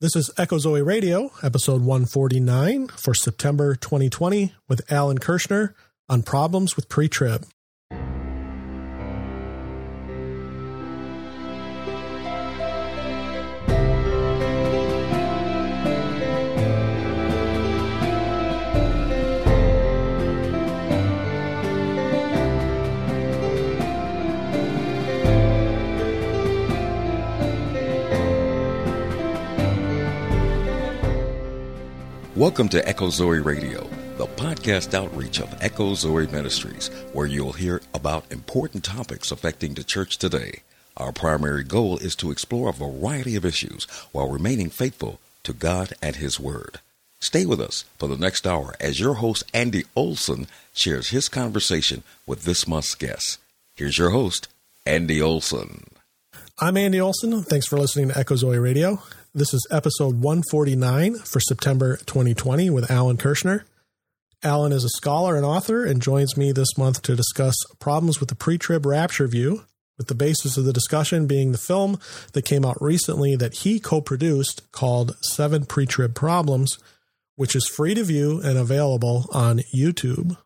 This is Echo Zoe Radio, episode 149 for September 2020 with Alan Kurschner on problems with pre trib. Welcome to Echo Zoe Radio, the podcast outreach of Echo Zoe Ministries, where you'll hear about important topics affecting the church today. Our primary goal is to explore a variety of issues while remaining faithful to God and His Word. Stay with us for the next hour as your host, Andy Olson, shares his conversation with this month's guest. Here's your host, Andy Olson. I'm Andy Olson. Thanks for listening to Echo Zoe Radio. This is episode 149 for September 2020 with Alan Kurschner. Alan is a scholar and author and joins me this month to discuss problems with the pre trib rapture view, with the basis of the discussion being the film that came out recently that he co produced called Seven Pre Trib Problems, which is free to view and available on YouTube.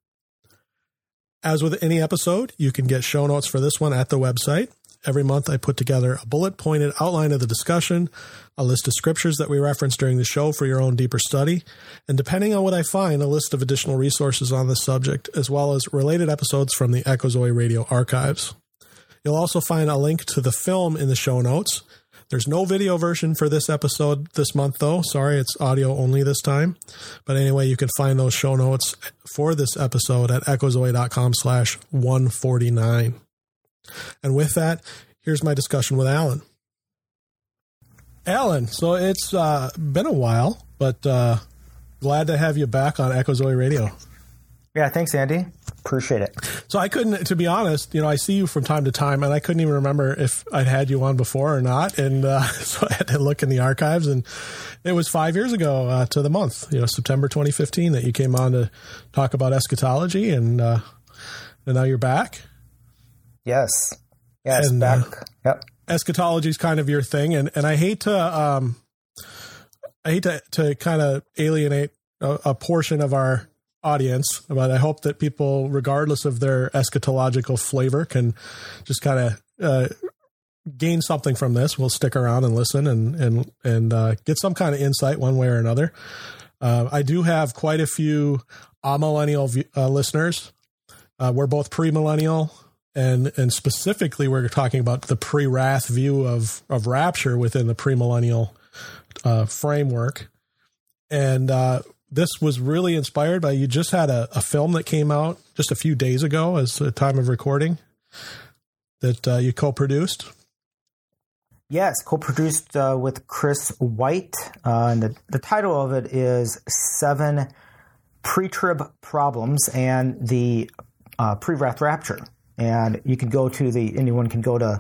As with any episode, you can get show notes for this one at the website. Every month, I put together a bullet pointed outline of the discussion, a list of scriptures that we reference during the show for your own deeper study, and depending on what I find, a list of additional resources on this subject, as well as related episodes from the Echo Zoe Radio archives. You'll also find a link to the film in the show notes. There's no video version for this episode this month, though. Sorry, it's audio only this time. But anyway, you can find those show notes for this episode at echozoe.com slash 149. And with that, here's my discussion with Alan. Alan, so it's uh, been a while, but uh, glad to have you back on Echo Zoe Radio. Yeah, thanks, Andy. Appreciate it. So I couldn't, to be honest, you know, I see you from time to time, and I couldn't even remember if I'd had you on before or not, and uh, so I had to look in the archives, and it was five years ago uh, to the month, you know, September 2015, that you came on to talk about eschatology, and uh, and now you're back. Yes. Yes, and, back. Uh, yep. Eschatology is kind of your thing, and and I hate to um, I hate to to kind of alienate a, a portion of our audience, but I hope that people, regardless of their eschatological flavor, can just kind of uh, gain something from this. We'll stick around and listen and and and uh, get some kind of insight one way or another. Uh, I do have quite a few amillennial uh, listeners. Uh, we're both premillennial and and specifically we're talking about the pre-wrath view of of rapture within the premillennial uh, framework. And uh, this was really inspired by you just had a, a, film that came out just a few days ago as the time of recording that uh, you co-produced. Yes co-produced uh, with chris white uh, and the, the title of it is seven pre-trib problems and the uh, pre-wrath rapture and you can go to the anyone can go to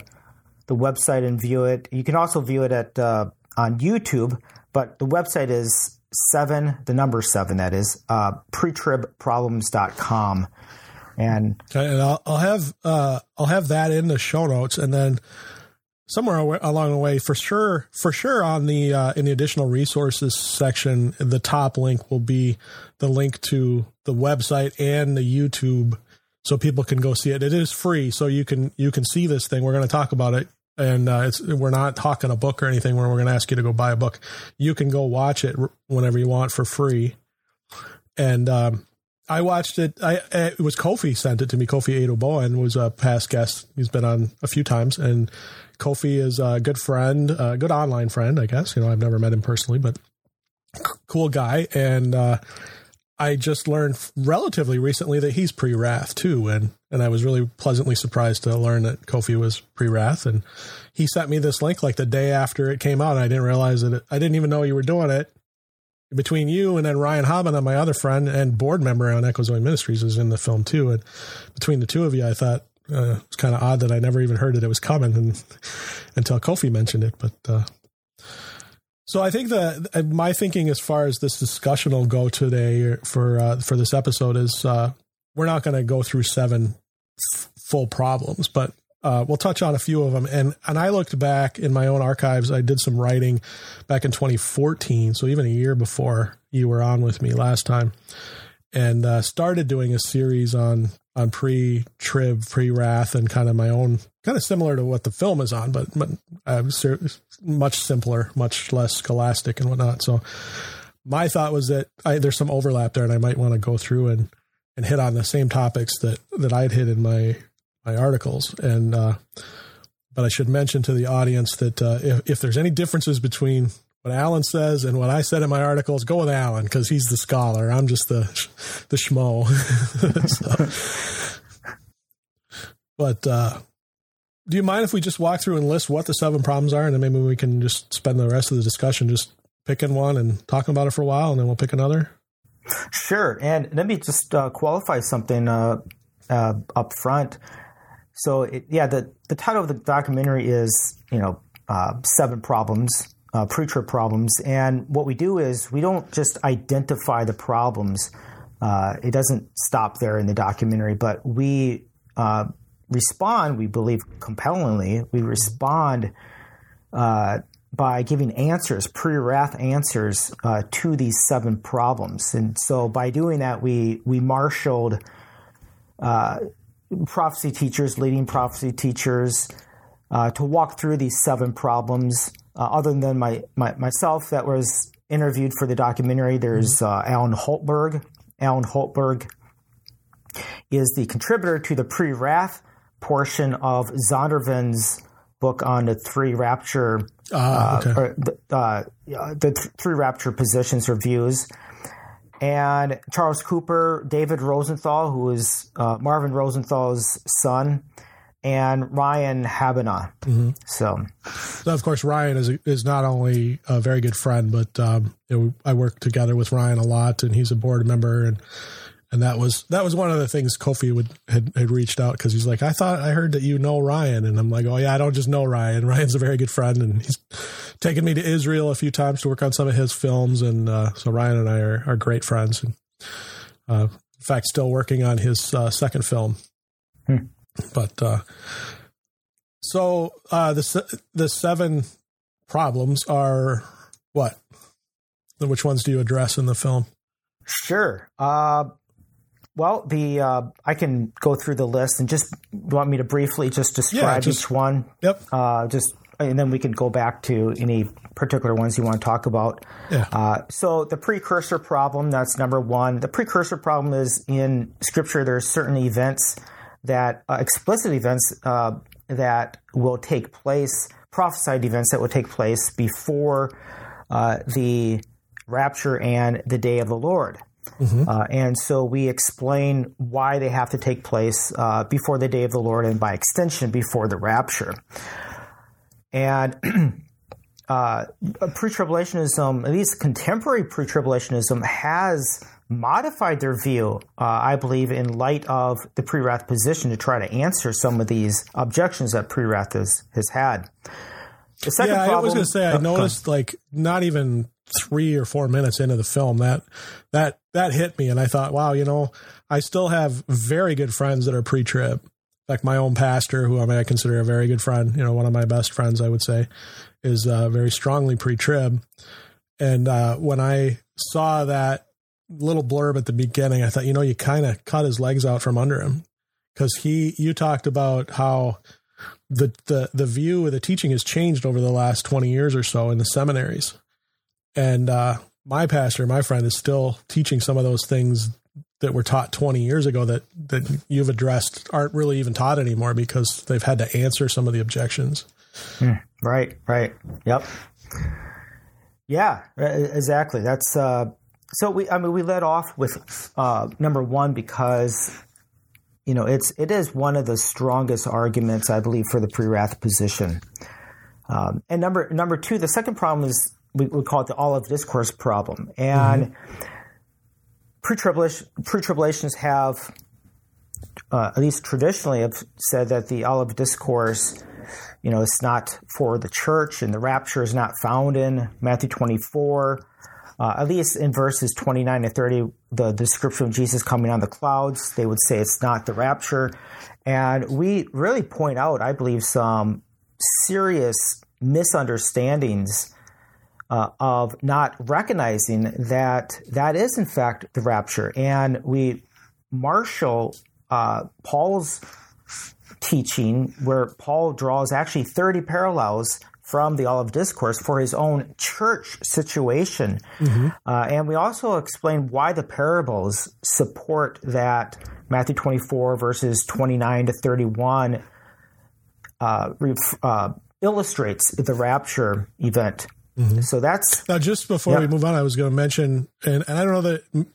the website and view it. You can also view it at uh, on YouTube, but the website is seven, the number seven, that is, uh, pretribproblems.com. And, and I'll, I'll have uh, I'll have that in the show notes, and then somewhere along the way, for sure, for sure, on the uh, in the additional resources section, the top link will be the link to the website and the YouTube so people can go see it. It is free, so you can you can see this thing. We're going to talk about it, and uh, it's we're not talking a book or anything where we're going to ask you to go buy a book. You can go watch it whenever you want for free. And um, I watched it. I it was Kofi sent it to me. Kofi Edoboan was a past guest. He's been on a few times, and Kofi is a good friend, a good online friend, I guess. You know, I've never met him personally, but cool guy, and. Uh, I just learned relatively recently that he's pre Wrath too, and and I was really pleasantly surprised to learn that Kofi was pre Wrath, and he sent me this link like the day after it came out. I didn't realize that it, I didn't even know you were doing it. Between you and then Ryan Habbena, my other friend and board member on Echo Zoe Ministries, is in the film too, and between the two of you, I thought uh, it's kind of odd that I never even heard that it was coming and, until Kofi mentioned it, but. Uh, so I think that uh, my thinking, as far as this discussion will go today for uh, for this episode, is uh, we're not going to go through seven f- full problems, but uh, we'll touch on a few of them. And and I looked back in my own archives. I did some writing back in 2014, so even a year before you were on with me last time, and uh, started doing a series on on pre trib, pre wrath, and kind of my own kind of similar to what the film is on, but, but uh, much simpler, much less scholastic and whatnot. So my thought was that I, there's some overlap there, and I might want to go through and and hit on the same topics that that I'd hit in my my articles. And uh, but I should mention to the audience that uh, if, if there's any differences between what Alan says and what I said in my articles, go with Alan because he's the scholar. I'm just the the schmo. but uh, do you mind if we just walk through and list what the seven problems are, and then maybe we can just spend the rest of the discussion just picking one and talking about it for a while, and then we'll pick another. Sure, and let me just uh, qualify something uh, uh, up front. So, it, yeah, the the title of the documentary is you know uh, seven problems, uh, pre-trib problems, and what we do is we don't just identify the problems. Uh, it doesn't stop there in the documentary, but we respond. We believe compellingly. We respond by giving answers, pre-wrath answers uh, to these seven problems. And so by doing that, we we marshaled uh, prophecy teachers, leading prophecy teachers, uh, to walk through these seven problems. Uh, other than my, my, myself, that was interviewed for the documentary, there's mm-hmm. Uh, Alan Hultberg. Alan Hultberg is the contributor to the pre-wrath portion of Zondervan's book on the three rapture, uh, okay. the, uh, the th- three rapture positions or views. And Charles Cooper, David Rosenthal, who is uh, Marvin Rosenthal's son, and Ryan Habbena. Mm-hmm. So, so, of course, Ryan is is not only a very good friend, but um, you know, I work together with Ryan a lot, and he's a board member and and that was that was one of the things Kofi would had, had reached out because he's like, I thought I heard that you know Ryan, and I'm like, oh yeah, I don't just know Ryan. Ryan's a very good friend, and he's taken me to Israel a few times to work on some of his films, and uh, so Ryan and I are, are great friends, and uh, in fact, still working on his uh, second film. Hmm. But uh, so uh, the the seven problems are what? Which ones do you address in the film? Sure. Uh, well, the uh, I can go through the list and just want me to briefly just describe yeah, just, each one. Yep. Uh, just and then we can go back to any particular ones you want to talk about. Yeah. Uh, so the precursor problem, that's number one. The precursor problem is in Scripture. There's certain events that uh, explicit events uh, that will take place, prophesied events that will take place before uh, the rapture and the day of the Lord. Mm-hmm. Uh, and so we explain why they have to take place uh, before the day of the Lord and by extension before the rapture. And uh, pre tribulationism, at least contemporary pre tribulationism, has modified their view, uh, I believe, in light of the pre wrath position to try to answer some of these objections that pre wrath has, has had. The second yeah, problem, I was going to say, I oh, noticed like not even three or four minutes into the film that that that hit me and i thought wow you know i still have very good friends that are pre-trib. Like my own pastor who i mean i consider a very good friend you know one of my best friends i would say is uh, very strongly pre-trib. And uh, when i saw that little blurb at the beginning i thought you know you kind of cut his legs out from under him because he you talked about how the, the the view of the teaching has changed over the last 20 years or so in the seminaries and uh, my pastor, my friend, is still teaching some of those things that were taught 20 years ago that that you've addressed aren't really even taught anymore because they've had to answer some of the objections. Hmm. Right. Right. Yep. Yeah. Exactly. That's uh, so. We I mean we led off with uh, number one because you know it's it is one of the strongest arguments I believe for the pre-wrath position. Um, and number number two, the second problem is we, we call it the Olivet discourse problem. And mm-hmm. pre-tribulation, pre-tribulationists have, uh, at least traditionally, have said that the Olivet discourse, you know, is not for the church, and the rapture is not found in Matthew 24. Uh, at least in verses 29 and 30, the description of Jesus coming on the clouds, they would say it's not the rapture. And we really point out, I believe, some serious misunderstandings uh, of not recognizing that that is, in fact, the rapture. And we marshal uh, Paul's teaching, where Paul draws actually 30 parallels from the Olivet Discourse for his own church situation. Mm-hmm. Uh, and we also explain why the parables support that Matthew 24, verses 29 to 31, uh, uh, illustrates the rapture event. Mm-hmm. So that's. Now, just before we move on, I was going to mention, and, and I don't know that.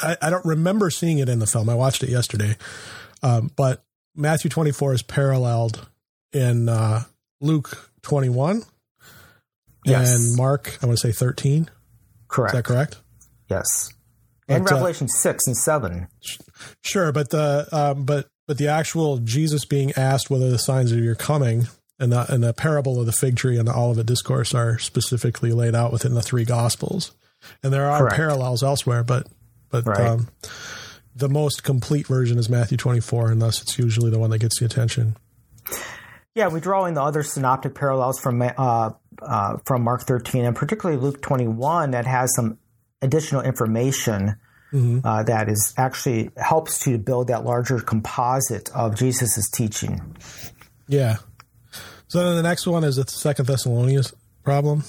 I, I, don't remember seeing it in the film. I watched it yesterday. Um, but Matthew 24 is paralleled in uh, Luke 21 yes. and Mark, I want to say 13. Correct. Is that correct? Yes. And but, uh, Revelation uh, 6 and 7. Sure, but the um, but but the actual Jesus being asked whether the signs of your coming and the, and the parable of the fig tree and the Olivet discourse are specifically laid out within the three gospels. And there are Correct. parallels elsewhere, but but right. um, the most complete version is Matthew 24, and thus it's usually the one that gets the attention. Yeah, we draw in the other synoptic parallels from uh, uh, from Mark 13 and particularly Luke 21 that has some additional information mm-hmm. uh, that is actually helps to build that larger composite of Jesus's teaching. Yeah. So then the next one is the Second Thessalonians problem.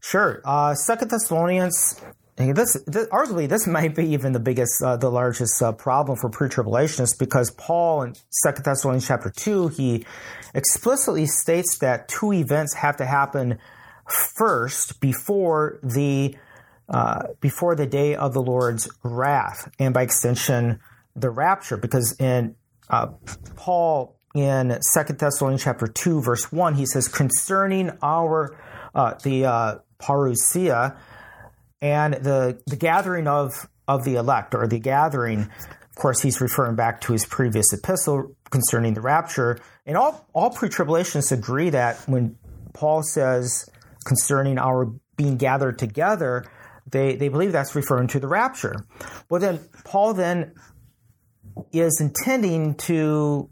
Sure. Uh, Second Thessalonians this, this, arguably, this might be even the biggest, uh, the largest uh, problem for pre-tribulationists because Paul in Second Thessalonians chapter two, he explicitly states that two events have to happen first before the uh, before the day of the Lord's wrath, and by extension, the rapture. Because in uh, Paul in Second Thessalonians chapter two, verse one, he says concerning our uh, the uh, parousia and the the gathering of of the elect or the gathering of course he's referring back to his previous epistle concerning the rapture. And all all pre-tribulationists agree that when paul says concerning our being gathered together they they believe that's referring to the rapture. Well then paul then is intending to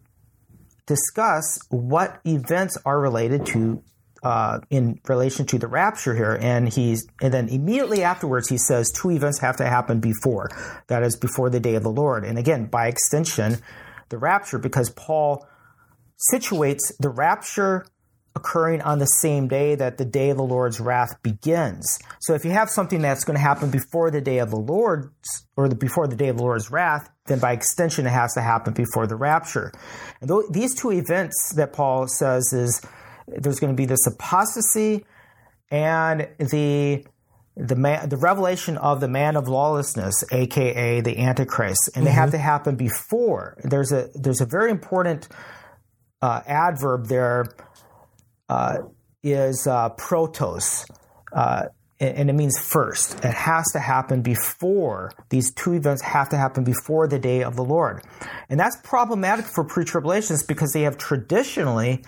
discuss what events are related to uh, in relation to the rapture here, and he's and then immediately afterwards he says two events have to happen before, that is before the day of the Lord, and again by extension, the rapture because Paul situates the rapture occurring on the same day that the day of the Lord's wrath begins. So if you have something that's going to happen before the day of the Lord or the, before the day of the Lord's wrath, then by extension it has to happen before the rapture. And th- these two events that Paul says is there's going to be this apostasy and the the man, the revelation of the man of lawlessness, aka the Antichrist, and mm-hmm. they have to happen before. There's a there's a very important uh, adverb there uh, is uh, protos, uh, and it means first. It has to happen before these two events have to happen before the day of the Lord, and that's problematic for pre-tribulationists because they have traditionally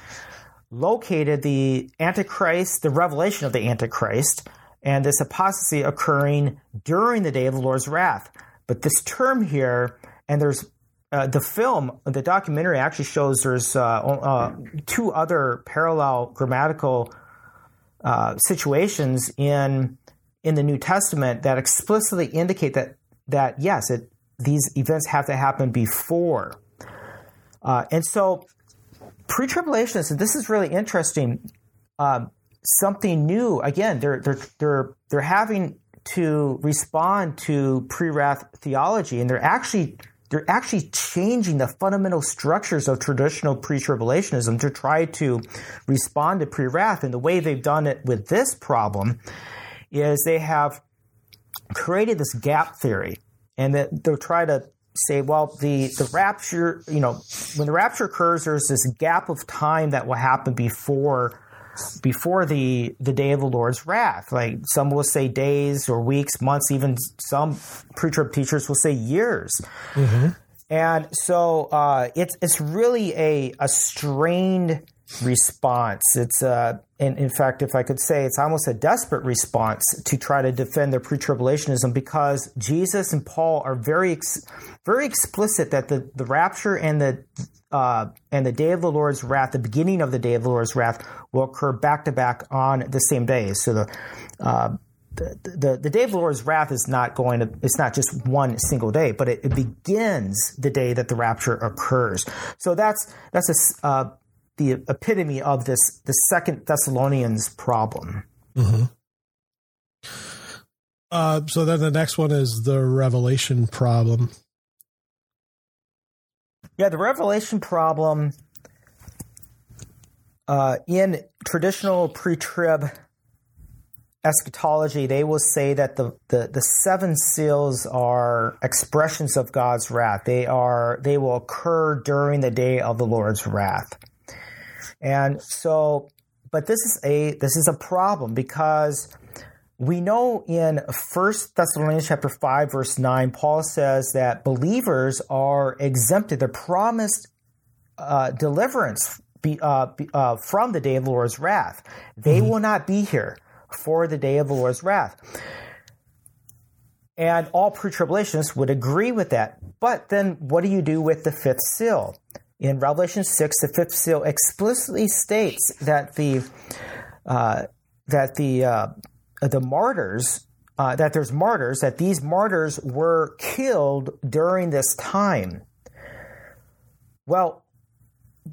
located the Antichrist, the revelation of the Antichrist, and this apostasy occurring during the day of the Lord's wrath. But this term here, and there's uh, the film, the documentary actually shows there's uh, uh, two other parallel grammatical uh, situations in in the New Testament that explicitly indicate that that yes, it, these events have to happen before. Uh, and so pre-tribulationists, this is really interesting. Um, something new. Again, they're they're they're they're having to respond to pre-wrath theology, and they're actually they're actually changing the fundamental structures of traditional pre-tribulationism to try to respond to pre-wrath. And the way they've done it with this problem is they have created this gap theory, and that they'll try to say, well, the, the rapture, you know, when the rapture occurs, there's this gap of time that will happen before before the the day of the Lord's wrath. Like some will say days or weeks, months, even some pre-trib teachers will say years. Mm-hmm. And so uh, it's it's really a a strained response. It's uh, in, in fact, if I could say, it's almost a desperate response to try to defend their pre-tribulationism because Jesus and Paul are very, ex- very explicit that the, the rapture and the uh, and the day of the Lord's wrath, the beginning of the day of the Lord's wrath, will occur back to back on the same day. So the uh, the, the, the day of the Lord's wrath is not going to, it's not just one single day, but it, it begins the day that the rapture occurs. So that's, that's a, uh, the epitome of this, the second Thessalonians problem. Mm-hmm. Uh, so then the next one is the revelation problem. Yeah, the revelation problem uh, in traditional pre-trib eschatology, they will say that the, the, the seven seals are expressions of God's wrath. They are they will occur during the day of the Lord's wrath. And so, but this is a this is a problem because we know in First Thessalonians chapter five verse nine, Paul says that believers are exempted. They're promised uh, deliverance be, uh, be, uh, from the day of the Lord's wrath. They mm-hmm. will not be here for the day of the Lord's wrath. And all pre tribulationists would agree with that. But then what do you do with the fifth seal? In Revelation 6, the fifth seal explicitly states that the, uh, that the, uh, the martyrs, uh, that there's martyrs, that these martyrs were killed during this time. Well,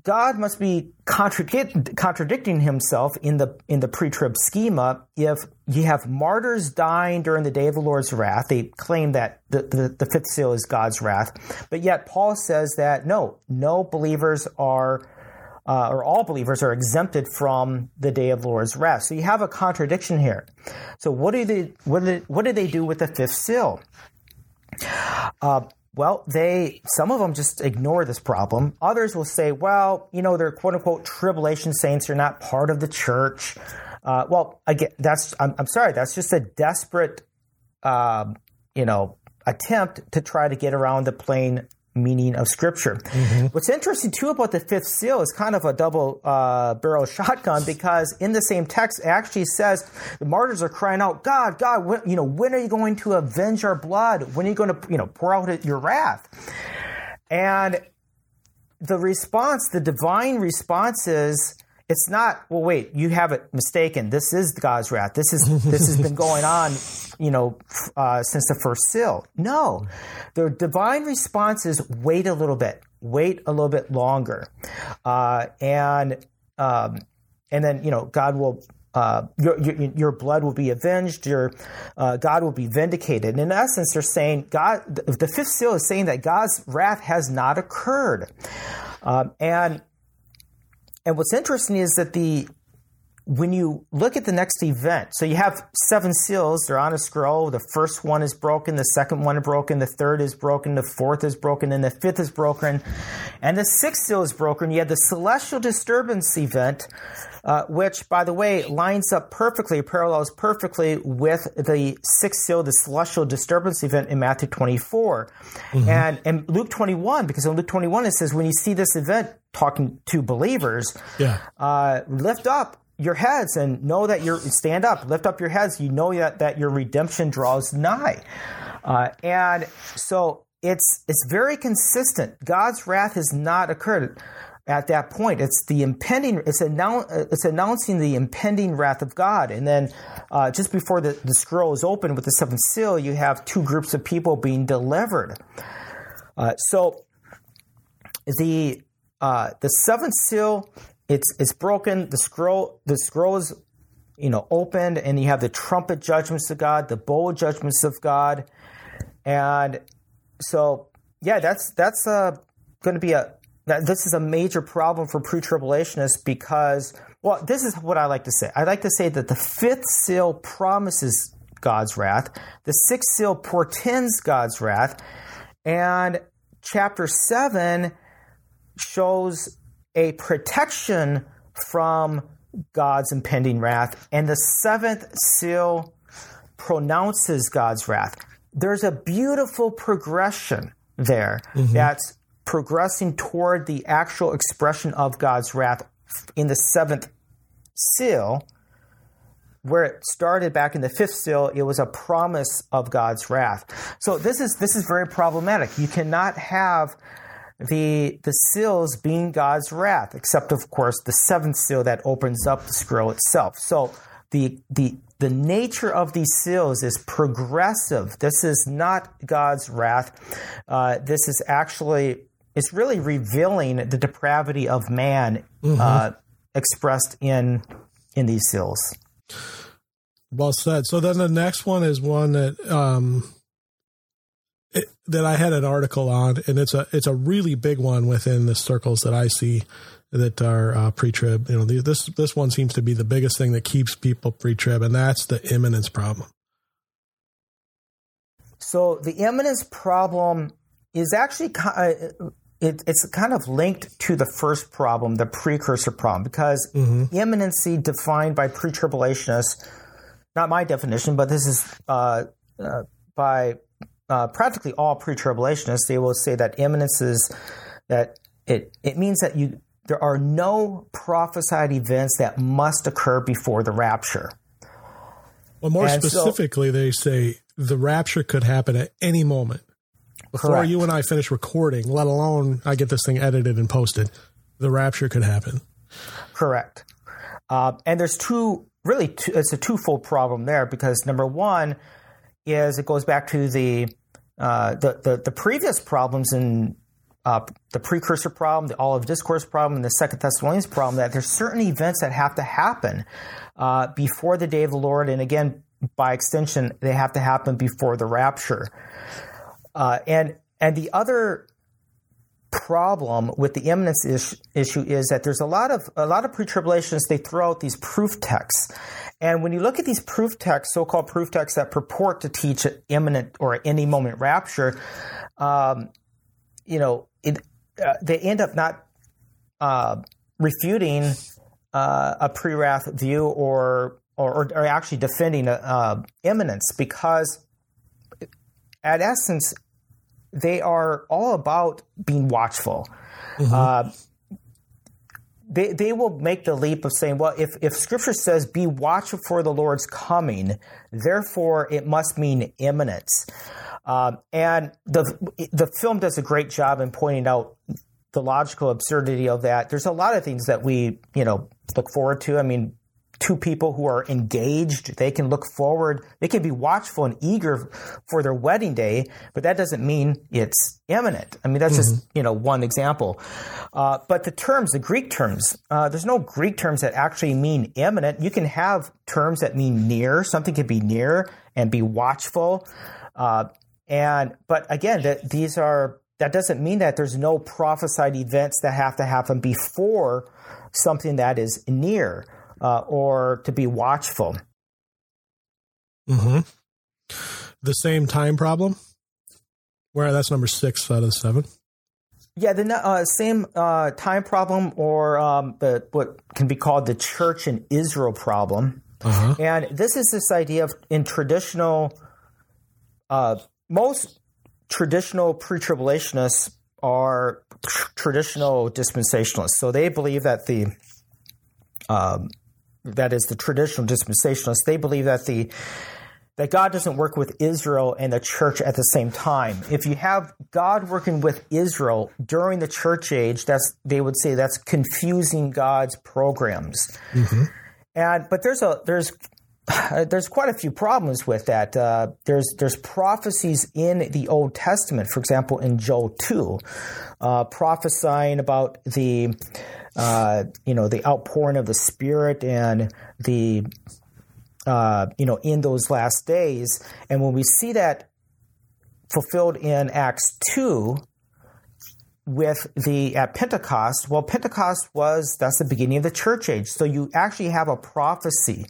God must be contradict, contradicting himself in the in the pre-trib schema if you have martyrs dying during the day of the Lord's wrath. They claim that the, the, the fifth seal is God's wrath, but yet Paul says that no, no believers are uh, or all believers are exempted from the day of the Lord's wrath. So you have a contradiction here. So what do they what do they, what do they do with the fifth seal? Uh, well, they some of them just ignore this problem. Others will say, well, you know, they're quote unquote tribulation saints. They're not part of the church. Uh, well, again, that's I'm, I'm, sorry. That's just a desperate, uh, you know, attempt to try to get around the plain meaning of Scripture. Mm-hmm. What's interesting too about the fifth seal is kind of a double uh, barrel shotgun because in the same text it actually says the martyrs are crying out, "God, God, when, you know, when are you going to avenge our blood? When are you going to, you know, pour out your wrath?" And the response, the divine response is it's not well wait you have it mistaken this is god's wrath this is this has been going on you know uh, since the first seal no the divine response is wait a little bit wait a little bit longer uh, and um, and then you know god will uh, your, your, your, blood will be avenged. Your uh, God will be vindicated. And in essence, they're saying God. The fifth seal is saying that God's wrath has not occurred, um, and and what's interesting is that the when you look at the next event, so you have seven seals, they're on a scroll. The first one is broken, the second one is broken, the third is broken, the fourth is broken, and the fifth is broken, and the sixth seal is broken. You have the celestial disturbance event, uh, which, by the way, lines up perfectly, parallels perfectly with the sixth seal, the celestial disturbance event in Matthew 24. Mm-hmm. And in Luke 21, because in Luke 21 it says, when you see this event, talking to believers, yeah. Uh, lift up your heads and know that you're stand up, lift up your heads. You know that that your redemption draws nigh, uh, and so it's it's very consistent. God's wrath has not occurred at that point. It's the impending. It's annou- It's announcing the impending wrath of God, and then uh, just before the, the scroll is open with the seventh seal, you have two groups of people being delivered. Uh, so the uh, the seventh seal it's it's broken. The scroll the scroll is you know opened, and you have the trumpet judgments of God, the bowl judgments of God, and so yeah, that's that's uh, going to be a that, this is a major problem for pre-tribulationists because well, this is what I like to say. I like to say that the fifth seal promises God's wrath, the sixth seal portends God's wrath, and chapter seven shows a protection from God's impending wrath, and the seventh seal pronounces God's wrath. There's a beautiful progression there mm-hmm. that's progressing toward the actual expression of God's wrath in the seventh seal, where it started back in the fifth seal, it was a promise of God's wrath. So this is this is very problematic. You cannot have the the seals being God's wrath, except of course the seventh seal that opens up the scroll itself. So the the the nature of these seals is progressive. This is not God's wrath. Uh, this is actually it's really revealing the depravity of man mm-hmm. uh, expressed in in these seals. Well said. So then the next one is one that um, it, that I had an article on, and it's a it's a really big one within the circles that I see that are uh, pre-trib. You know, this this one seems to be the biggest thing that keeps people pre-trib, and that's the imminence problem. So the imminence problem is actually uh, it, it's kind of linked to the first problem, the precursor problem, because mm-hmm. imminency defined by pre-tribulationists, not my definition, but this is uh, uh, by uh, practically all pre-tribulationists, they will say that imminence is that it it means that you there are no prophesied events that must occur before the rapture. Well, more and specifically, so, they say the rapture could happen at any moment before correct. you and I finish recording. Let alone I get this thing edited and posted. The rapture could happen. Correct. Uh, and there's two really two, it's a twofold problem there because number one is it goes back to the uh, the, the, the previous problems in uh, the precursor problem, the Olivet discourse problem, and the Second Thessalonians problem. That there's certain events that have to happen uh, before the day of the Lord, and again, by extension, they have to happen before the rapture. Uh, and and the other problem with the imminence is, issue is that there's a lot of a lot of pre-tribulationists they throw out these proof texts. And when you look at these proof texts, so-called proof texts that purport to teach imminent or any moment rapture, um, you know, it, uh, they end up not uh, refuting uh, a pre-wrath view or, or, or actually defending uh, imminence because, at essence, they are all about being watchful. Mm-hmm. Uh, they, they will make the leap of saying, well, if, if scripture says, be watchful for the Lord's coming, therefore it must mean imminence. Um, and the, the film does a great job in pointing out the logical absurdity of that. There's a lot of things that we, you know, look forward to. I mean, two people who are engaged. They can look forward. They can be watchful and eager for their wedding day, but that doesn't mean it's imminent. I mean, that's mm-hmm. just, you know, one example. Uh, but the terms, the Greek terms, uh, there's no Greek terms that actually mean imminent. You can have terms that mean near. Something can be near and be watchful. Uh, and, but again, that these are, that doesn't mean that there's no prophesied events that have to happen before something that is near uh, or to be watchful. Mm-hmm. The same time problem, where that's number six out of seven. Yeah, the uh, same uh, time problem, or um, the what can be called the church in Israel problem. Uh-huh. And this is this idea of in traditional, uh, most traditional pre-tribulationists are tr- traditional dispensationalists. So they believe that the um, that is the traditional dispensationalists, they believe that the that God doesn't work with Israel and the church at the same time. If you have God working with Israel during the church age, that's they would say that's confusing God's programs. Mm-hmm. And but there's a there's there's quite a few problems with that. Uh, there's there's prophecies in the Old Testament, for example, in Joel two, uh, prophesying about the uh, you know, the outpouring of the Spirit and the, uh, you know, in those last days. And when we see that fulfilled in Acts 2 with the, at Pentecost, well, Pentecost was, that's the beginning of the church age. So you actually have a prophecy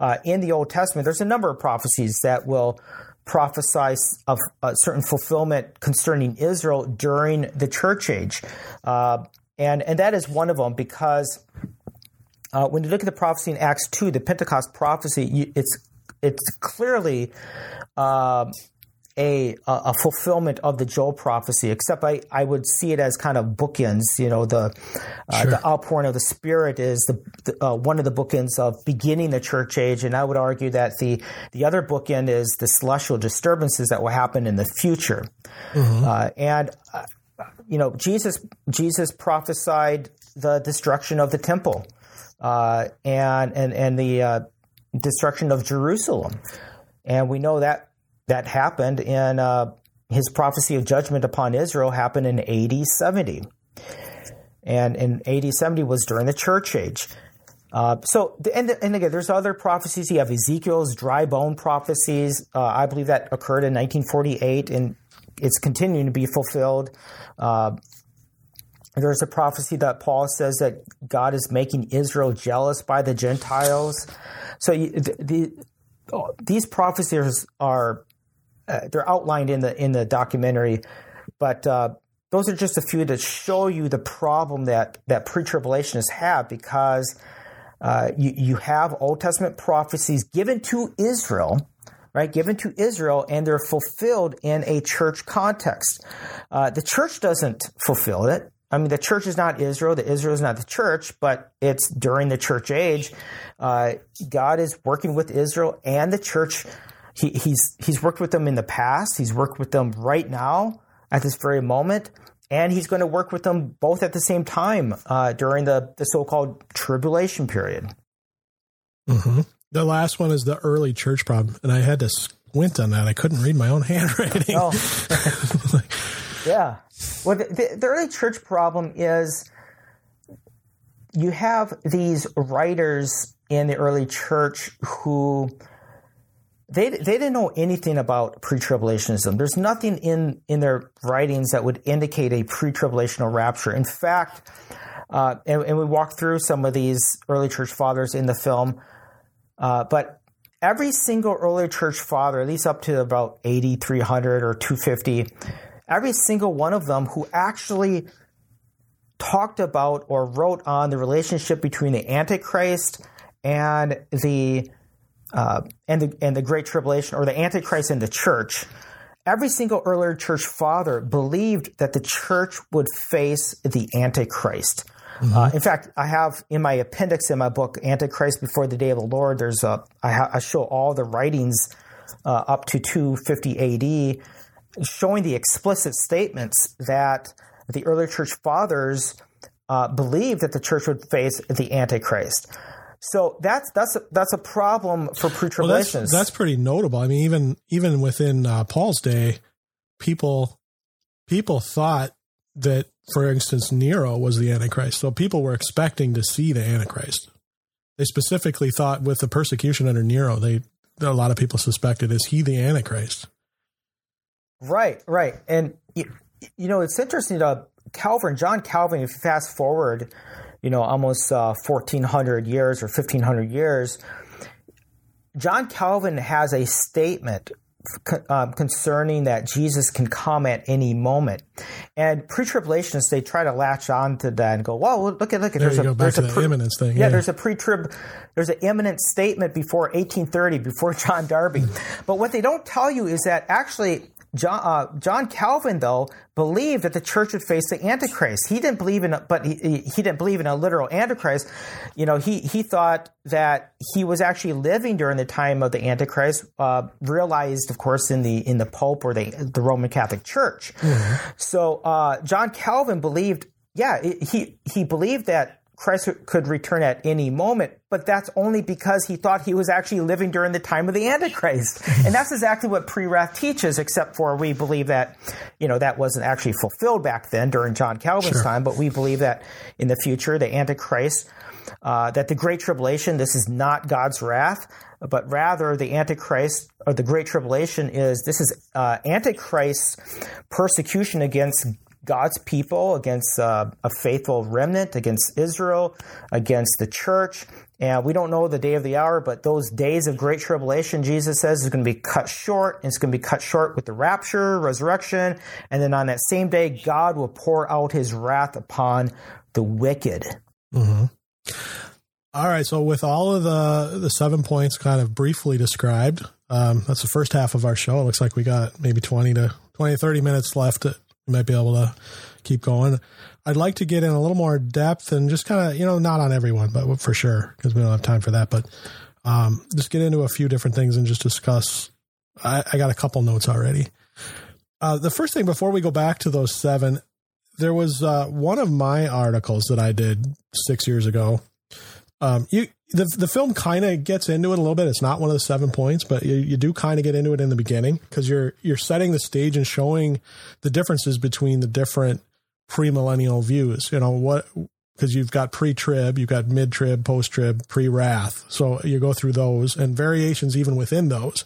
uh, in the Old Testament. There's a number of prophecies that will prophesy of a certain fulfillment concerning Israel during the church age. Uh, and and that is one of them because uh, when you look at the prophecy in Acts two, the Pentecost prophecy, it's it's clearly uh, a a fulfillment of the Joel prophecy, except I, I would see it as kind of bookends. You know, the uh, sure. the outpouring of the Spirit is the, the uh, one of the bookends of beginning the church age, and I would argue that the the other bookend is the celestial disturbances that will happen in the future. Mm-hmm. Uh, and uh, you know, Jesus Jesus prophesied the destruction of the temple uh, and and and the uh, destruction of Jerusalem, and we know that that happened in uh, his prophecy of judgment upon Israel happened in AD 70. And in AD 70 was during the church age. Uh, so, and, and, again, there's other prophecies. You have Ezekiel's dry bone prophecies. Uh, I believe that occurred in 1948, and it's continuing to be fulfilled. Uh, there's a prophecy that Paul says that God is making Israel jealous by the Gentiles. So, the, the, oh, these prophecies are uh, they're outlined in the in the documentary, but uh, those are just a few to show you the problem that that pre-tribulationists have because uh, you you have Old Testament prophecies given to Israel. Right, given to Israel, and they're fulfilled in a church context. Uh, the church doesn't fulfill it. I mean, the church is not Israel. The Israel is not the church, but it's during the church age. Uh, God is working with Israel and the church he, he's he's worked with them in the past. He's worked with them right now at this very moment, and he's going to work with them both at the same time uh, during the the so-called tribulation period. Mm-hmm. The last one is the early church problem, and I had to squint on that. I couldn't read my own handwriting. Oh. yeah. Well, the, the, the early church problem is you have these writers in the early church who they they didn't know anything about pre-tribulationism. There's nothing in in their writings that would indicate a pre-tribulational rapture. In fact, uh, and, and, we walk through some of these early church fathers in the film, uh, but every single early church father, at least up to about 80, 300 or 250, every single one of them who actually talked about or wrote on the relationship between the Antichrist and the uh, and the and the Great Tribulation or the Antichrist in the church, every single earlier church father believed that the church would face the Antichrist. Mm-hmm. Uh, in fact, I have in my appendix in my book, Antichrist Before the Day of the Lord. There's a I, ha- I show all the writings uh, up to 250 AD, showing the explicit statements that the early church fathers uh, believed that the church would face the Antichrist. So that's that's a, that's a problem for pre-tribulationists. Well, that's, that's, pretty notable. I mean, even even within uh, Paul's day, people people thought that, for instance, Nero was the Antichrist. So people were expecting to see the Antichrist. They specifically thought with the persecution under Nero, they a lot of people suspected is he the Antichrist. Right, right, and you, know it's interesting. To Calvin, John Calvin. If you fast forward you know, almost uh, 1400 years or 1500 years, John Calvin has a statement um, concerning that Jesus can come at any moment. And pre-tribulationists, they try to latch on to that and go, well, look at, look at, there's a, there's a pre- imminence thing. Yeah, yeah, there's a pre-trib, there's an imminent statement before 1830, before John Darby. but what they don't tell you is that actually John, uh, John Calvin, though, believed that the church would face the Antichrist. He didn't believe in, a, but he, he didn't believe in a literal Antichrist. You know, he he thought that he was actually living during the time of the Antichrist. Uh, realized, of course, in the in the Pope or the the Roman Catholic Church. Mm-hmm. So uh, John Calvin believed, yeah, he he believed that Christ could return at any moment, but that's only because he thought he was actually living during the time of the Antichrist. and that's exactly what pre-wrath teaches, except for we believe that, you know, that wasn't actually fulfilled back then during John Calvin's sure. time, but we believe that in the future, the Antichrist, uh, that the Great Tribulation, this is not God's wrath, but rather the Antichrist or the Great Tribulation is, this is uh, Antichrist's persecution against God's people, against uh, a faithful remnant, against Israel, against the church. And we don't know the day of the hour, but those days of great tribulation, Jesus says, is going to be cut short. It's going to be cut short with the rapture, resurrection. And then on that same day, God will pour out his wrath upon the wicked. Mm-hmm. All right. So with all of the the seven points kind of briefly described, um, that's the first half of our show. It looks like we got maybe 20 to 20, 30 minutes left. Might be able to keep going. I'd like to get in a little more depth and just kind of, you know, not on everyone, but for sure, because we don't have time for that. But um, just get into a few different things and just discuss. I, I got a couple notes already. Uh, the first thing before we go back to those seven, there was uh, one of my articles that I did six years ago. Um, you the the film kind of gets into it a little bit. It's not one of the seven points, but you, you do kind of get into it in the beginning because you're you're setting the stage and showing the differences between the different premillennial views. You know what? Because you've got pre-trib, you've got mid-trib, post-trib, pre-wrath. So you go through those and variations even within those.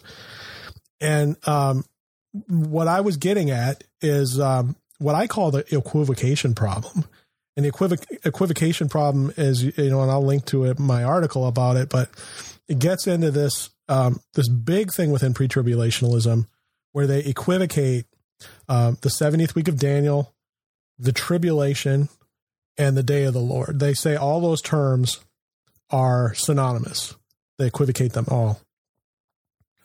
And um, what I was getting at is um, what I call the equivocation problem. And the equivoc- equivocation problem is, you know, and I'll link to it my article about it, but it gets into this um, this big thing within pre-tribulationalism where they equivocate um, the 70th week of Daniel, the tribulation, and the day of the Lord. They say all those terms are synonymous. They equivocate them all. Do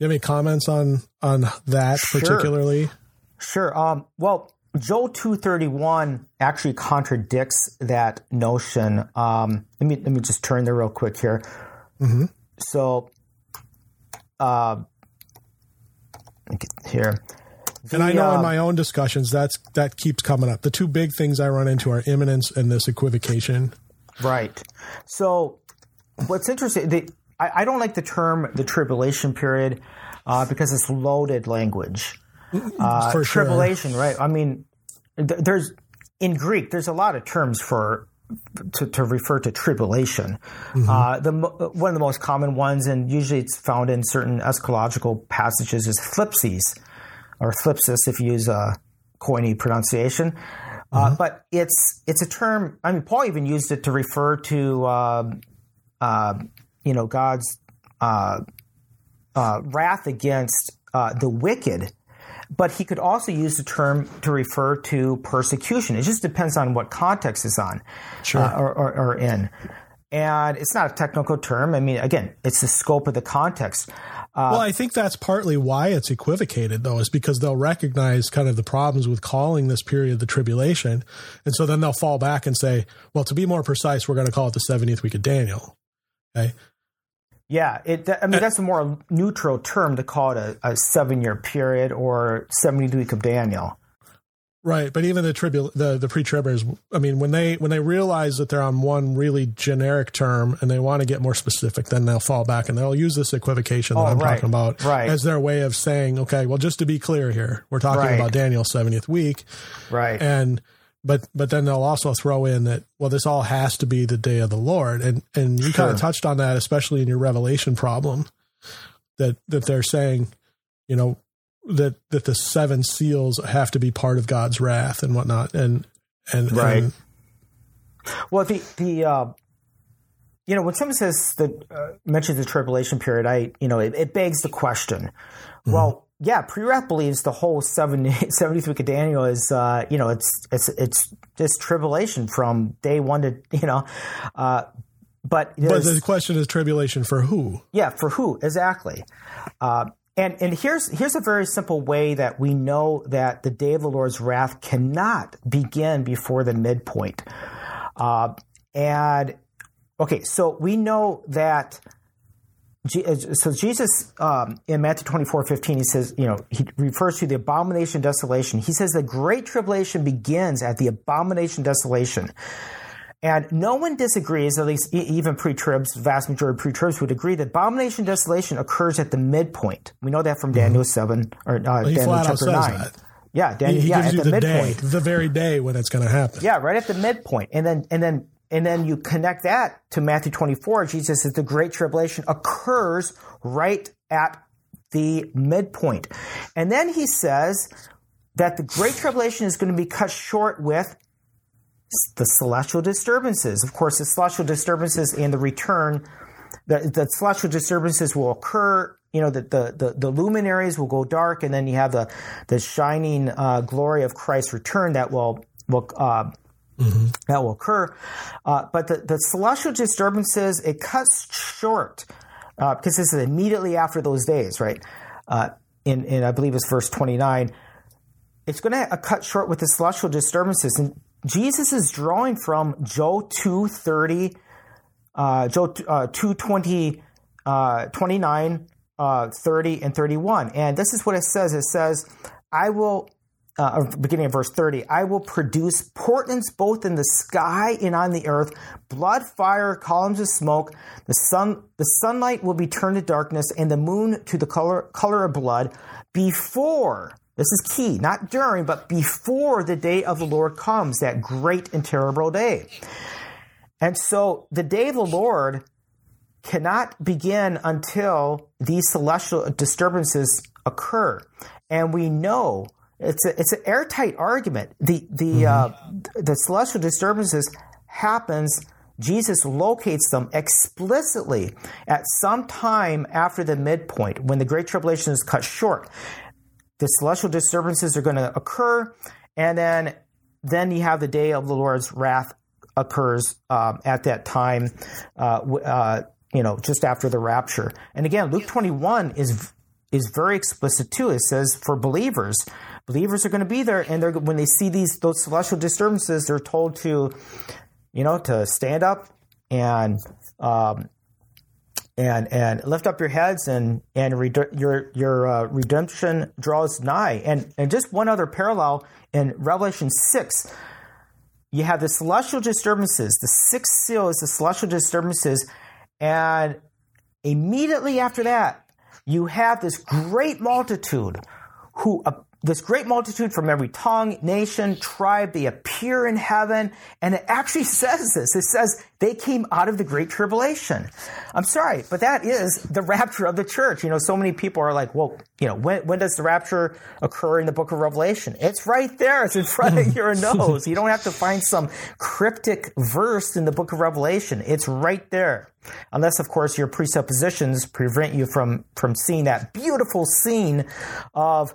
you have any comments on on that Sure. particularly? Sure. Um, well, Thirty one actually contradicts that notion. Um, let me let me just turn there real quick here. Mhm. So, uh, let me get here. And I The, know in um, my own discussions that's that keeps coming up. The two big things I run into are imminence and this equivocation. Right. So, what's interesting, the, I, I don't like the term the tribulation period uh, because it's loaded language. Uh, For sure. tribulation, right? I mean, th- there's in Greek, there's a lot of terms for to, to refer to tribulation. Mm-hmm. Uh, the one of the most common ones, and usually it's found in certain eschatological passages, is thlipsis or thlipsis if you use a koine pronunciation. Uh, but it's it's a term. I mean, Paul even used it to refer to uh, uh, you know God's uh, uh, wrath against uh, the wicked. But he could also use the term to refer to persecution. It just depends on what context it's on Sure. uh, or, or, or in. And it's not a technical term. I mean, again, it's the scope of the context. Uh, well, I think that's partly why it's equivocated, though, is because they'll recognize kind of the problems with calling this period the tribulation. And so then they'll fall back and say, well, to be more precise, we're going to call it the 70th week of Daniel. Okay. Yeah, it. I mean, uh, that's a more neutral term to call it a, a seven-year period or seventy week of Daniel. Right, but even the tribul the the pre-tribbers, I mean, when they when they realize that they're on one really generic term and they want to get more specific, then they'll fall back and they'll use this equivocation that Oh, I'm right, talking about right. as their way of saying, okay, well, just to be clear here, we're talking Right. about Daniel's 70th week, Right. and but but then they'll also throw in that well, this all has to be the day of the Lord, and and you kind of touched on that, especially in your Revelation problem, that that they're saying, you know, that that the seven seals have to be part of God's wrath and whatnot, and and Right. and- Well, the the uh, you know when someone says that uh, mentions the tribulation period, I you know it, it begs the question. Well, yeah, pre-wrath believes the whole 70, 70th week of Daniel is uh, you know it's it's it's this tribulation from day one to you know, uh, but but the question is tribulation for who? Yeah, for who exactly? Uh, and and here's here's a very simple way that we know that the day of the Lord's wrath cannot begin before the midpoint. Uh, and okay, so we know that. Uh, So Jesus um, in Matthew twenty four fifteen he says you know he refers to the abomination desolation. He says the great tribulation begins at the abomination desolation. And no one disagrees, at least even pre-tribs, vast majority of pre-tribs would agree that abomination desolation occurs at the midpoint. We know that from Daniel seven or uh, He Daniel chapter nine. that. Yeah, Daniel. he yeah, gives at you the, the, day, midpoint. the very day when it's going to happen. Yeah, right at the midpoint, and then and then and then you connect that to Matthew twenty four. Jesus says the great tribulation occurs right at the midpoint, and then he says that the great tribulation is going to be cut short with the celestial disturbances. Of course, the celestial disturbances and the return, the, the celestial disturbances will occur. You know, the, the, the, the luminaries will go dark, and then you have the, the shining uh, glory of Christ's return that will, will uh, Mm-hmm. That will occur, uh, but the, the celestial disturbances it cuts short uh, because this is immediately after those days, right? Uh, in, in I believe it's verse twenty nine. It's going to cut short with the celestial disturbances, and Jesus is drawing from Joel two thirty, uh, Joel uh, two twenty, uh, twenty nine, uh, thirty, and thirty one, and this is what it says. It says, "I will." Uh, beginning of verse 30, I will produce portents both in the sky and on the earth, blood, fire, columns of smoke. The sun, the sunlight will be turned to darkness and the moon to the color, color of blood before, this is key, not during, but before the day of the Lord comes, that great and terrible day. And so the day of the Lord cannot begin until these celestial disturbances occur. And we know it's a, it's an airtight argument. The the mm-hmm. uh, the celestial disturbances happens. Jesus locates them explicitly at some time after the midpoint when the great tribulation is cut short. The celestial disturbances are going to occur, and then then you have the day of the Lord's wrath occurs um, at that time. Uh, uh, you know, just after the rapture. And again, Luke 21 is is very explicit too. It says for believers, believers are going to be there, and they're when they see these those celestial disturbances, they're told to, you know, to stand up and um, and and lift up your heads and and your your uh, redemption draws nigh. And and just one other parallel in Revelation six, you have the celestial disturbances. The sixth seal is the celestial disturbances, and immediately after that, you have this great multitude who this great multitude from every tongue, nation, tribe, they appear in heaven. And it actually says this. It says they came out of the great tribulation. I'm sorry, but that is the rapture of the church. You know, so many people are like, well, you know, when, when does the rapture occur in the book of Revelation? It's right there. It's in front of your nose. You don't have to find some cryptic verse in the book of Revelation. It's right there unless of course your presuppositions prevent you from from seeing that beautiful scene of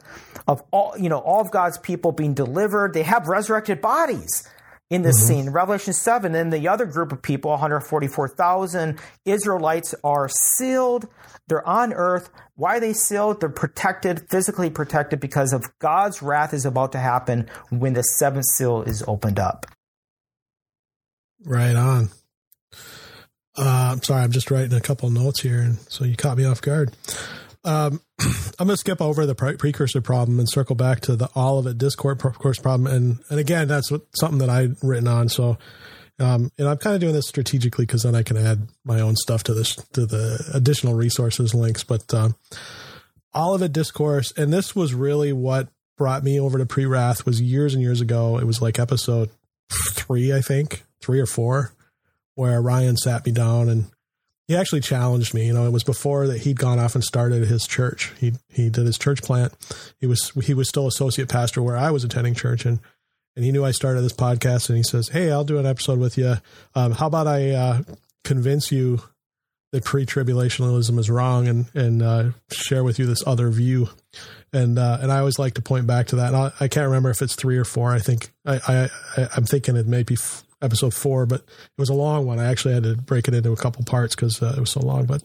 of all you know all of God's people being delivered. They have resurrected bodies in this mm-hmm. scene. Revelation 7 and the other group of people 144,000 Israelites are sealed. They're on earth. Why are they sealed? They're protected physically protected because of God's wrath is about to happen when the seventh seal is opened up. Right on uh, I'm sorry, I'm just writing a couple notes here, and so you caught me off guard. Um, I'm going to skip over the pre- precursor problem and circle back to the Olivet Discourse problem, and and again, that's what, something that I've written on. So, um, and I'm kind of doing this strategically because then I can add my own stuff to this to the additional resources links. But um, Olivet Discourse, and this was really what brought me over to pre wrath was years and years ago. It was like episode three, I think, three or four where Ryan sat me down and he actually challenged me. You know, it was before that he'd gone off and started his church. He he did his church plant. He was he was still associate pastor where I was attending church, and and he knew I started this podcast. And he says, "Hey, I'll do an episode with you. Um, how about I uh, convince you that pre-tribulationism is wrong and and uh, share with you this other view?" And uh, and I always like to point back to that. I, I, can't remember if it's three or four. I think I, I I'm thinking it may be episode four, but it was a long one. I actually had to break it into a couple parts because uh, it was so long. But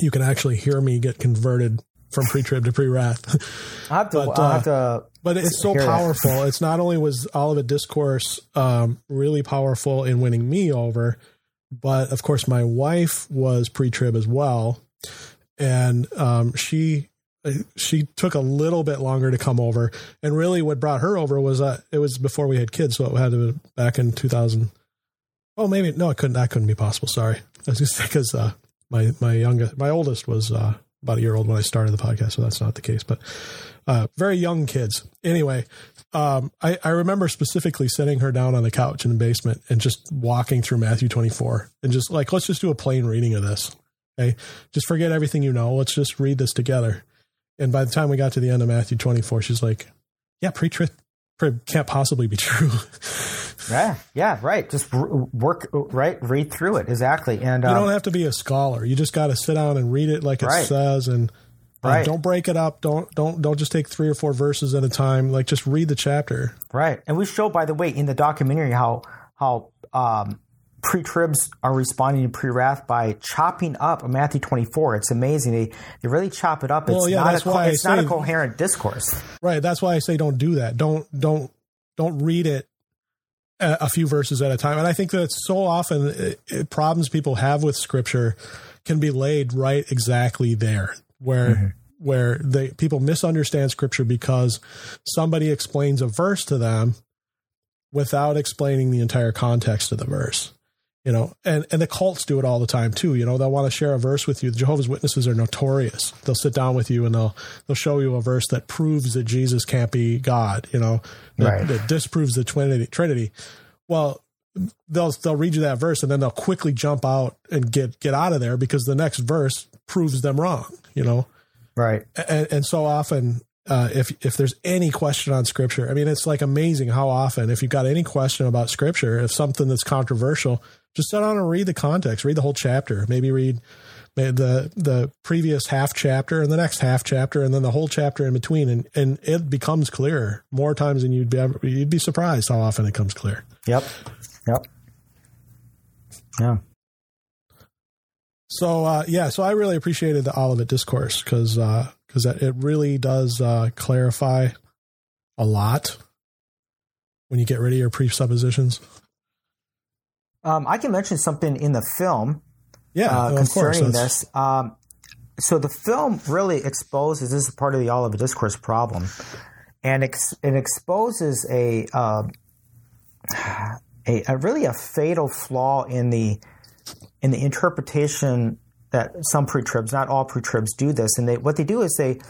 you can actually hear me get converted from pre-trib to pre-wrath. I have to, but, uh, have to but it's so powerful. It. It's not only was Olivet Discourse um, really powerful in winning me over, but of course my wife was pre-trib as well, and um, she she took a little bit longer to come over. And really, what brought her over was uh, it was before we had kids, so it had to be back in 2000. Oh, maybe no, it couldn't. That couldn't be possible. Sorry, I was just because uh, my my youngest, my oldest was uh, about a year old when I started the podcast, so that's not the case. But uh, very young kids. Anyway, um, I, I remember specifically sitting her down on the couch in the basement and just walking through Matthew 24 and just like, let's just do a plain reading of this. Okay, just forget everything you know. Let's just read this together. And by the time we got to the end of Matthew 24, she's like, yeah, pre-trib can't possibly be true. yeah, yeah, right. Just work, right? Read through it exactly. And you um, don't have to be a scholar. You just got to sit down and read it like it right. says, and Right. don't break it up. Don't don't don't just take three or four verses at a time. Like just read the chapter. Right. And we show, by the way, in the documentary how how um, pre-tribs are responding to pre-wrath by chopping up Matthew 24. It's amazing. They they really chop it up. It's Well, yeah, not a co- why I it's not a coherent discourse. Right. That's why I say don't do that. Don't don't don't read it a, a few verses at a time. And I think that so often it, it, problems people have with scripture can be laid right exactly there where mm-hmm. where they people misunderstand scripture because somebody explains a verse to them without explaining the entire context of the verse. You know, and, and the cults do it all the time too. You know, they'll want to share a verse with you. The Jehovah's Witnesses are notorious. They'll sit down with you and they'll they'll show you a verse that proves that Jesus can't be God. You know, that, Right. that disproves the Trinity. Trinity. Well, they'll they'll read you that verse and then they'll quickly jump out and get get out of there because the next verse proves them wrong. You know, Right. and, and so often uh, if if there's any question on scripture i mean it's like amazing how often if you've got any question about scripture if something that's controversial just sit down and read the context read the whole chapter maybe read the the previous half chapter and the next half chapter and then the whole chapter in between and and it becomes clear more times than you'd be ever, you'd be surprised how often it comes clear Yep. Yep. Yeah. So uh, yeah, so I really appreciated the Olivet discourse because because it really does uh, clarify a lot when you get rid of your presuppositions. Um, I can mention something in the film Yeah, uh, course. concerning this. Um, so the film really exposes this is part of the Olivet Discourse problem, and ex- it exposes a, uh, a a really a fatal flaw in the in the interpretation that some pre-tribs, not all pre-tribs, do this. And they what they do is they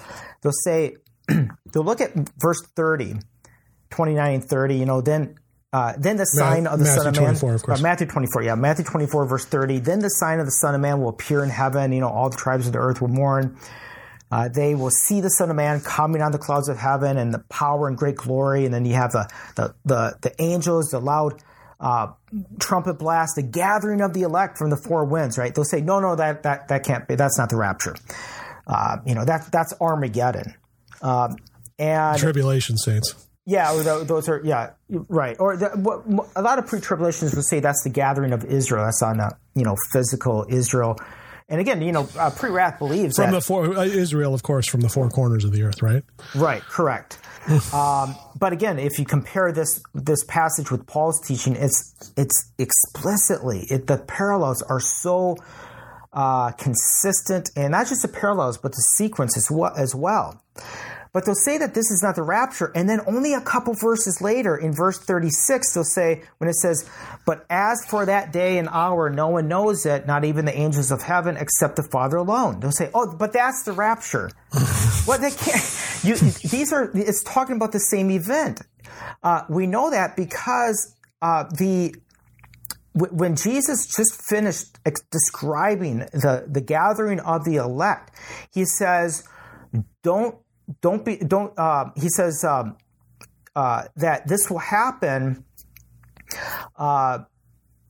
they'll say they'll look at verse 30, 29 and 30, you know, then uh, then the sign of the Matthew Son of Man, 24, of course. uh, Matthew 24, yeah, Matthew 24, verse 30. Then the sign of the Son of Man will appear in heaven. You know, all the tribes of the earth will mourn. Uh, they will see the Son of Man coming on the clouds of heaven and the power and great glory. And then you have the the the, the angels, the loud uh, trumpet blast, the gathering of the elect from the four winds. Right? They'll say, no, no, that that that can't be. That's not the rapture. Uh, you know, that that's Armageddon. Um, and tribulation saints. Yeah, tho- those are yeah, right. Or the, what, a lot of pre-tribulationists would say that's the gathering of Israel. That's on a you know physical Israel. And again, you know, uh, pre-wrath believes From that the four uh, Israel, of course, from the four corners of the earth, right? right, correct. um, but again, if you compare this this passage with Paul's teaching, it's it's explicitly it, the parallels are so uh, consistent, and not just the parallels, but the sequence as well. As well. But they'll say that this is not the rapture, and then only a couple verses later, in verse 36, they'll say, when it says, But as for that day and hour, no one knows it, not even the angels of heaven, except the Father alone. They'll say, Oh, but that's the rapture. what they can't, you, these are, it's talking about the same event. Uh, we know that because uh, the when Jesus just finished ex- describing the, the gathering of the elect, he says, "Don't don't be don't." Uh, he says um, uh, that this will happen. Uh,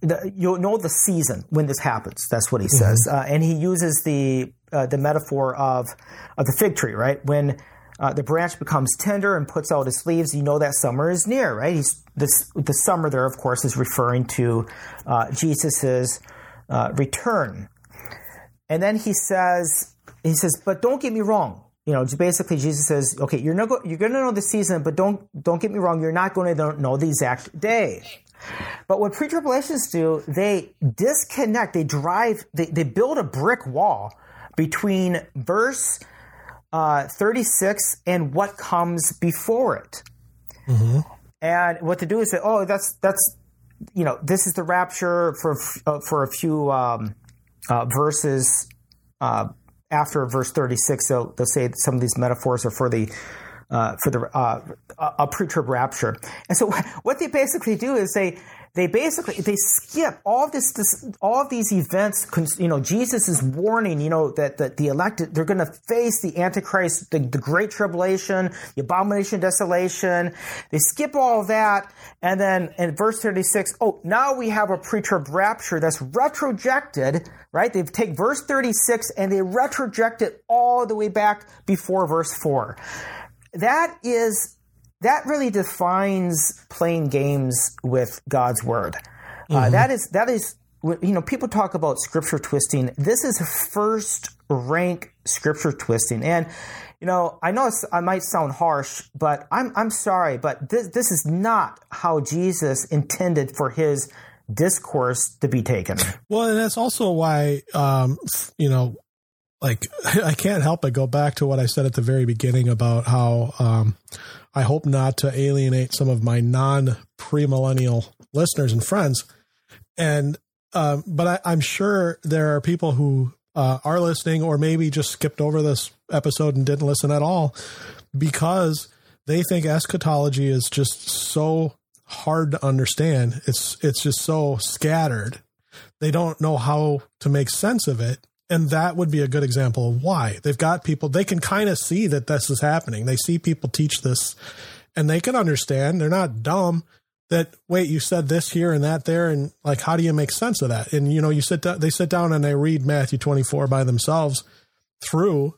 the, you'll know the season when this happens. That's what he says, uh, and he uses the uh, the metaphor of of the fig tree, right? When uh, the branch becomes tender and puts out its leaves, you know that summer is near, right? He's this the summer there, of course, is referring to uh, Jesus's uh, return, and then he says he says, but don't get me wrong. You know, basically, Jesus says, okay, you're not go- you're going to know the season, but don't don't get me wrong, you're not going to know the exact day. But what pre-tribulationists do, they disconnect, they drive, they, they build a brick wall between verse uh, 36 and what comes before it. And what to do is say, oh, that's that's you know, this is the rapture for uh, for a few um, uh, verses uh, after verse 36. They'll, they'll say some of these metaphors are for the uh, for the uh, a pre-trib rapture. And so what they basically do is they they basically they skip all this, this all these events. You know, Jesus is warning. You know that, that the elected they're going to face the Antichrist, the, the Great Tribulation, the abomination, desolation. They skip all that, and then in verse thirty six, oh, now we have a pre-trib rapture that's retrojected. Right? They take verse thirty six and they retroject it all the way back before verse four that is that really defines playing games with God's word. Uh, mm-hmm. Uh, that is that is you know people talk about scripture twisting. This is first rank scripture twisting, and you know I know I might sound harsh, but I'm I'm sorry, but this this is not how Jesus intended for his discourse to be taken. Well, and that's also why um, you know like I can't help but go back to what I said at the very beginning about how um, I hope not to alienate some of my non premillennial listeners and friends. And um, but I, am sure there are people who uh, are listening, or maybe just skipped over this episode and didn't listen at all because they think eschatology is just so hard to understand. It's it's just so scattered. They don't know how to make sense of it and that would be a good example of why. They've got people, they can kind of see that this is happening. They see people teach this and they can understand. They're not dumb that, wait, you said this here and that there. And like, how do you make sense of that? And, you know, you sit down, they sit down and they read Matthew 24 by themselves through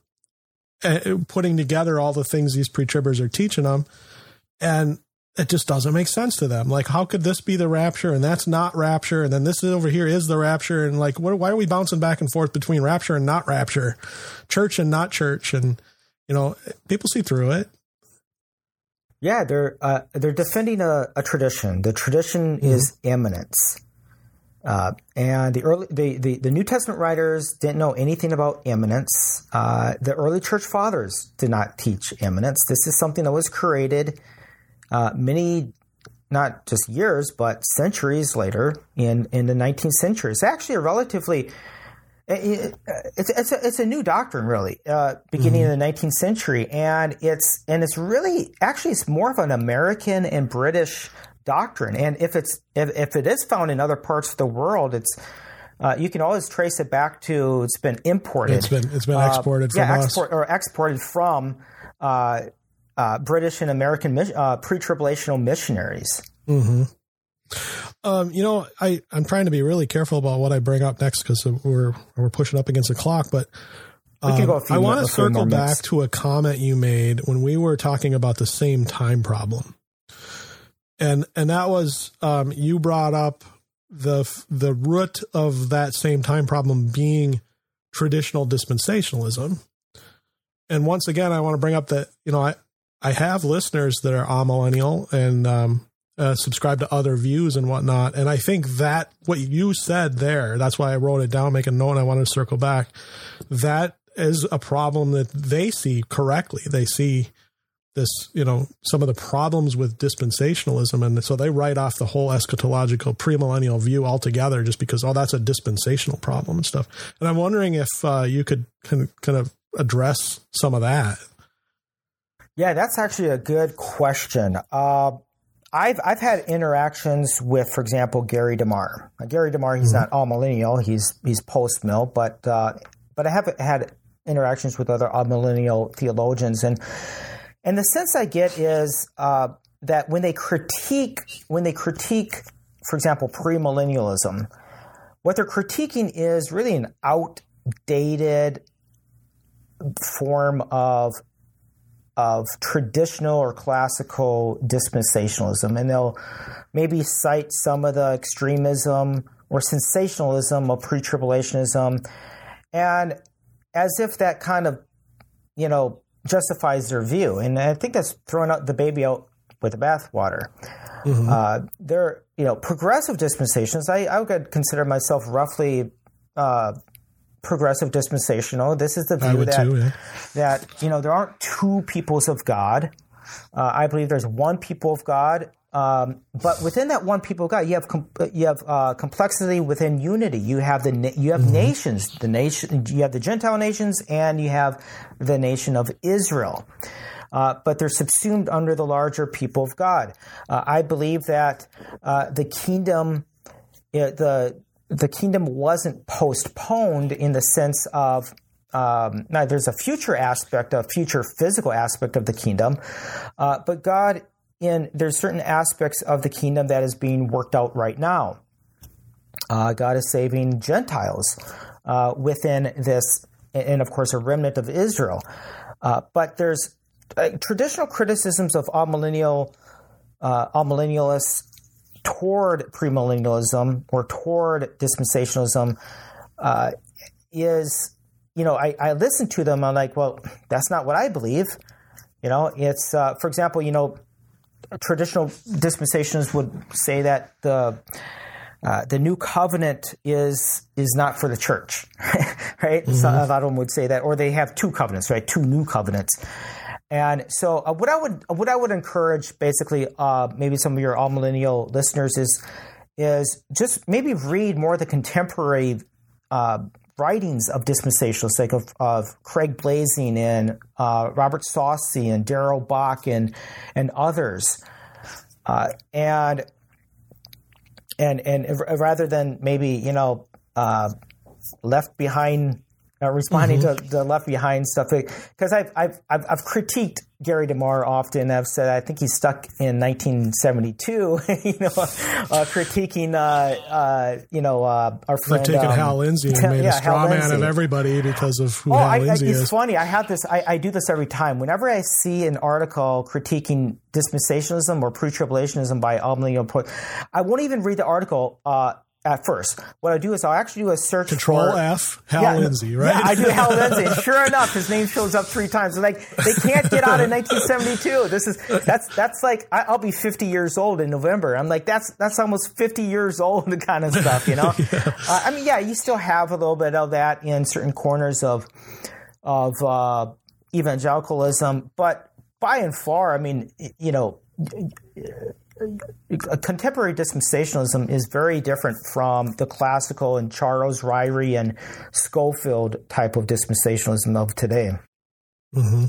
uh, putting together all the things these pre-tribbers are teaching them. And it just doesn't make sense to them. Like, how could this be the rapture and that's not rapture? And then this over here is the rapture. And like, what, why are we bouncing back and forth between rapture and not rapture, church and not church? And, you know, people see through it. Yeah, they're uh, they're defending a, a, tradition. The tradition mm-hmm. is imminence, uh, and the early the, the, the New Testament writers didn't know anything about imminence. Uh, the early church fathers did not teach imminence. This is something that was created uh, many, not just years, but centuries later in, in the 19th century. It's actually a relatively it's it's a, it's a new doctrine really uh, beginning mm-hmm. in the 19th century and it's and it's really actually it's more of an American and British doctrine and if it's if, if it is found in other parts of the world it's uh, you can always trace it back to it's been imported it's been it's been exported uh, yeah export, or exported from uh, uh, British and American uh, pre-tribulational missionaries. Mm-hmm. Um, you know, I I'm trying to be really careful about what I bring up next because we're we're pushing up against the clock. But um, I want to circle back to a comment you made when we were talking about the same time problem, and and that was um, you brought up the the root of that same time problem being traditional dispensationalism. And once again, I want to bring up that you know I I have listeners that are amillennial and um, uh, subscribe to other views and whatnot. And I think that what you said there, that's why I wrote it down, make a note, and I wanted to circle back. That is a problem that they see correctly. They see this, you know, some of the problems with dispensationalism. And so they write off the whole eschatological premillennial view altogether just because, oh, that's a dispensational problem and stuff. And I'm wondering if uh, you could kind of address some of that. Yeah, that's actually a good question. Uh, I've I've had interactions with, for example, Gary DeMar. Now, Gary DeMar, he's mm-hmm. not amillennial; he's he's post mill, but uh, but I have had interactions with other millennial theologians, and and the sense I get is uh, that when they critique when they critique, for example, premillennialism, what they're critiquing is really an outdated form of of traditional or classical dispensationalism, and they'll maybe cite some of the extremism or sensationalism of pre-tribulationism, and as if that kind of, you know, justifies their view. And I think that's throwing out the baby out with the bathwater. Mm-hmm. Uh, they're, you know, progressive dispensations. I, I would consider myself roughly uh, progressive dispensational. This is the view that too, yeah. that you know there aren't two peoples of God. Uh, I believe there's one people of God, um, but within that one people of God, you have com- you have uh, complexity within unity. You have the na- you have mm-hmm. nations. The nation you have the Gentile nations, and you have the nation of Israel. uh, but they're subsumed under the larger people of God. Uh, I believe that uh, the kingdom, the the kingdom wasn't postponed in the sense of um, now there's a future aspect, a future physical aspect of the kingdom, uh, but God in there's certain aspects of the kingdom that is being worked out right now. Uh, God is saving Gentiles uh, within this, and of course a remnant of Israel. Uh, but there's uh, traditional criticisms of amillennial, uh, amillennialists toward premillennialism or toward dispensationalism uh, is, you know, I, I listen to them. I'm like, well, that's not what I believe. You know, it's, uh, for example, you know, traditional dispensations would say that the uh, the new covenant is is not for the church, right? Mm-hmm. So a lot of them would say that, or they have two covenants, right? Two new covenants. And so, uh, what I would what I would encourage, basically, uh, maybe some of your amillennial listeners is is just maybe read more of the contemporary uh, writings of dispensationalists, like of, of Craig Blaising and uh, Robert Saucy and Darrell Bock and and others, uh, and and and rather than maybe you know uh, left behind uh, responding mm-hmm. to the left behind stuff because I've, I've I've I've critiqued Gary DeMar often. I've said I think he's stuck in 1972. you know, uh, critiquing uh, uh, you know uh, our friend. They've taken um, Hal Lindsey and made yeah, a straw man of everybody because of who oh, Hal I, Lindsey I, it's is. It's funny. I have this. I, I, do this every time. Whenever I see an article critiquing dispensationalism or pre-tribulationism by Albany, I won't even read the article. Uh, at first. What I do is I'll actually do a search Control for, F, Hal yeah, Lindsey, right? Yeah, I do Hal Lindsey. Sure enough, his name shows up three times. like they can't get out in 1972. This is that's that's like I'll be 50 years old in November. I'm like that's that's almost 50 years old kind of stuff, you know. yeah. Uh, I mean, yeah, you still have a little bit of that in certain corners of of uh, evangelicalism, but by and far, I mean, you know contemporary dispensationalism is very different from the classical and Charles Ryrie and Scofield type of dispensationalism of today. Mm-hmm.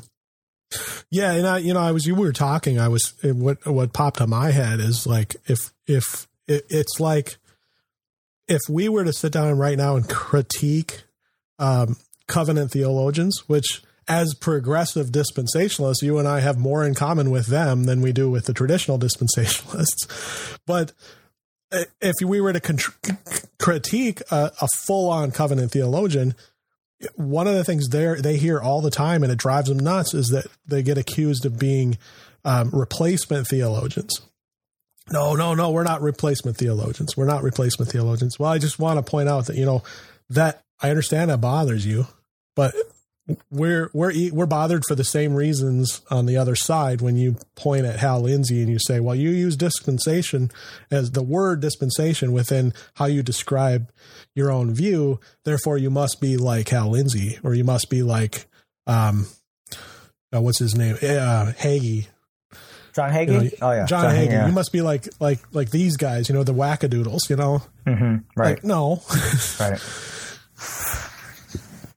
Yeah, and I, you know, I was you were talking. I was what what popped on my head is like if if it, it's like if we were to sit down right now and critique um, covenant theologians, which as progressive dispensationalists, you and I have more in common with them than we do with the traditional dispensationalists. But if we were to critique a, a full on covenant theologian, one of the things they they hear all the time and it drives them nuts is that they get accused of being um, replacement theologians. No, no, no, we're not replacement theologians. We're not replacement theologians. Well, I just want to point out that you know that I understand that bothers you, but we're we're we're bothered for the same reasons on the other side when you point at Hal Lindsey and you say, "Well, you use dispensation as the word dispensation within how you describe your own view, therefore you must be like Hal Lindsey or you must be like um uh, what's his name? Uh Hagee. John Hagee? You know, oh yeah. John, John Hagee. Yeah. You must be like like like these guys, you know, the wackadoodles, you know. Mm-hmm. Right. Like, no. right.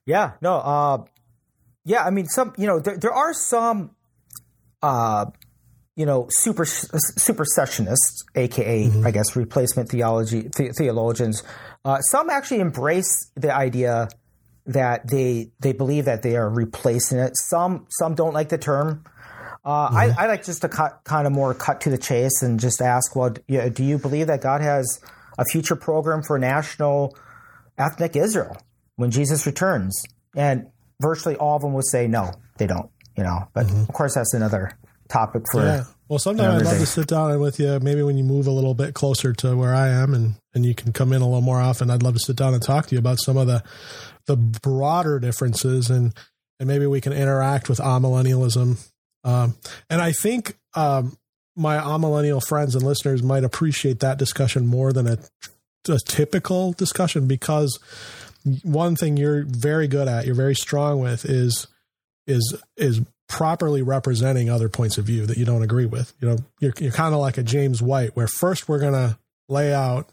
Yeah, no, uh, yeah, I mean, some you know there, there are some, uh, you know, super supersessionists, aka mm-hmm. I guess replacement theology the, theologians. Uh, some actually embrace the idea that they they believe that they are replacing it. Some some don't like the term. Uh, mm-hmm. I, I, like just to cut kind of more cut to the chase and just ask, well, do you believe that God has a future program for national ethnic Israel when Jesus returns? And virtually all of them would say no, they don't. You know, but mm-hmm. of course that's another topic for. Yeah. Well, sometime I'd love day. to sit down with you. Maybe when you move a little bit closer to where I am, and and you can come in a little more often. I'd love to sit down and talk to you about some of the the broader differences, and and maybe we can interact with amillennialism. Um, and I think um, my amillennial friends and listeners might appreciate that discussion more than a, a typical discussion because one thing you're very good at, you're very strong with is is is properly representing other points of view that you don't agree with. You know, you're you're kind of like a James White, where first we're gonna lay out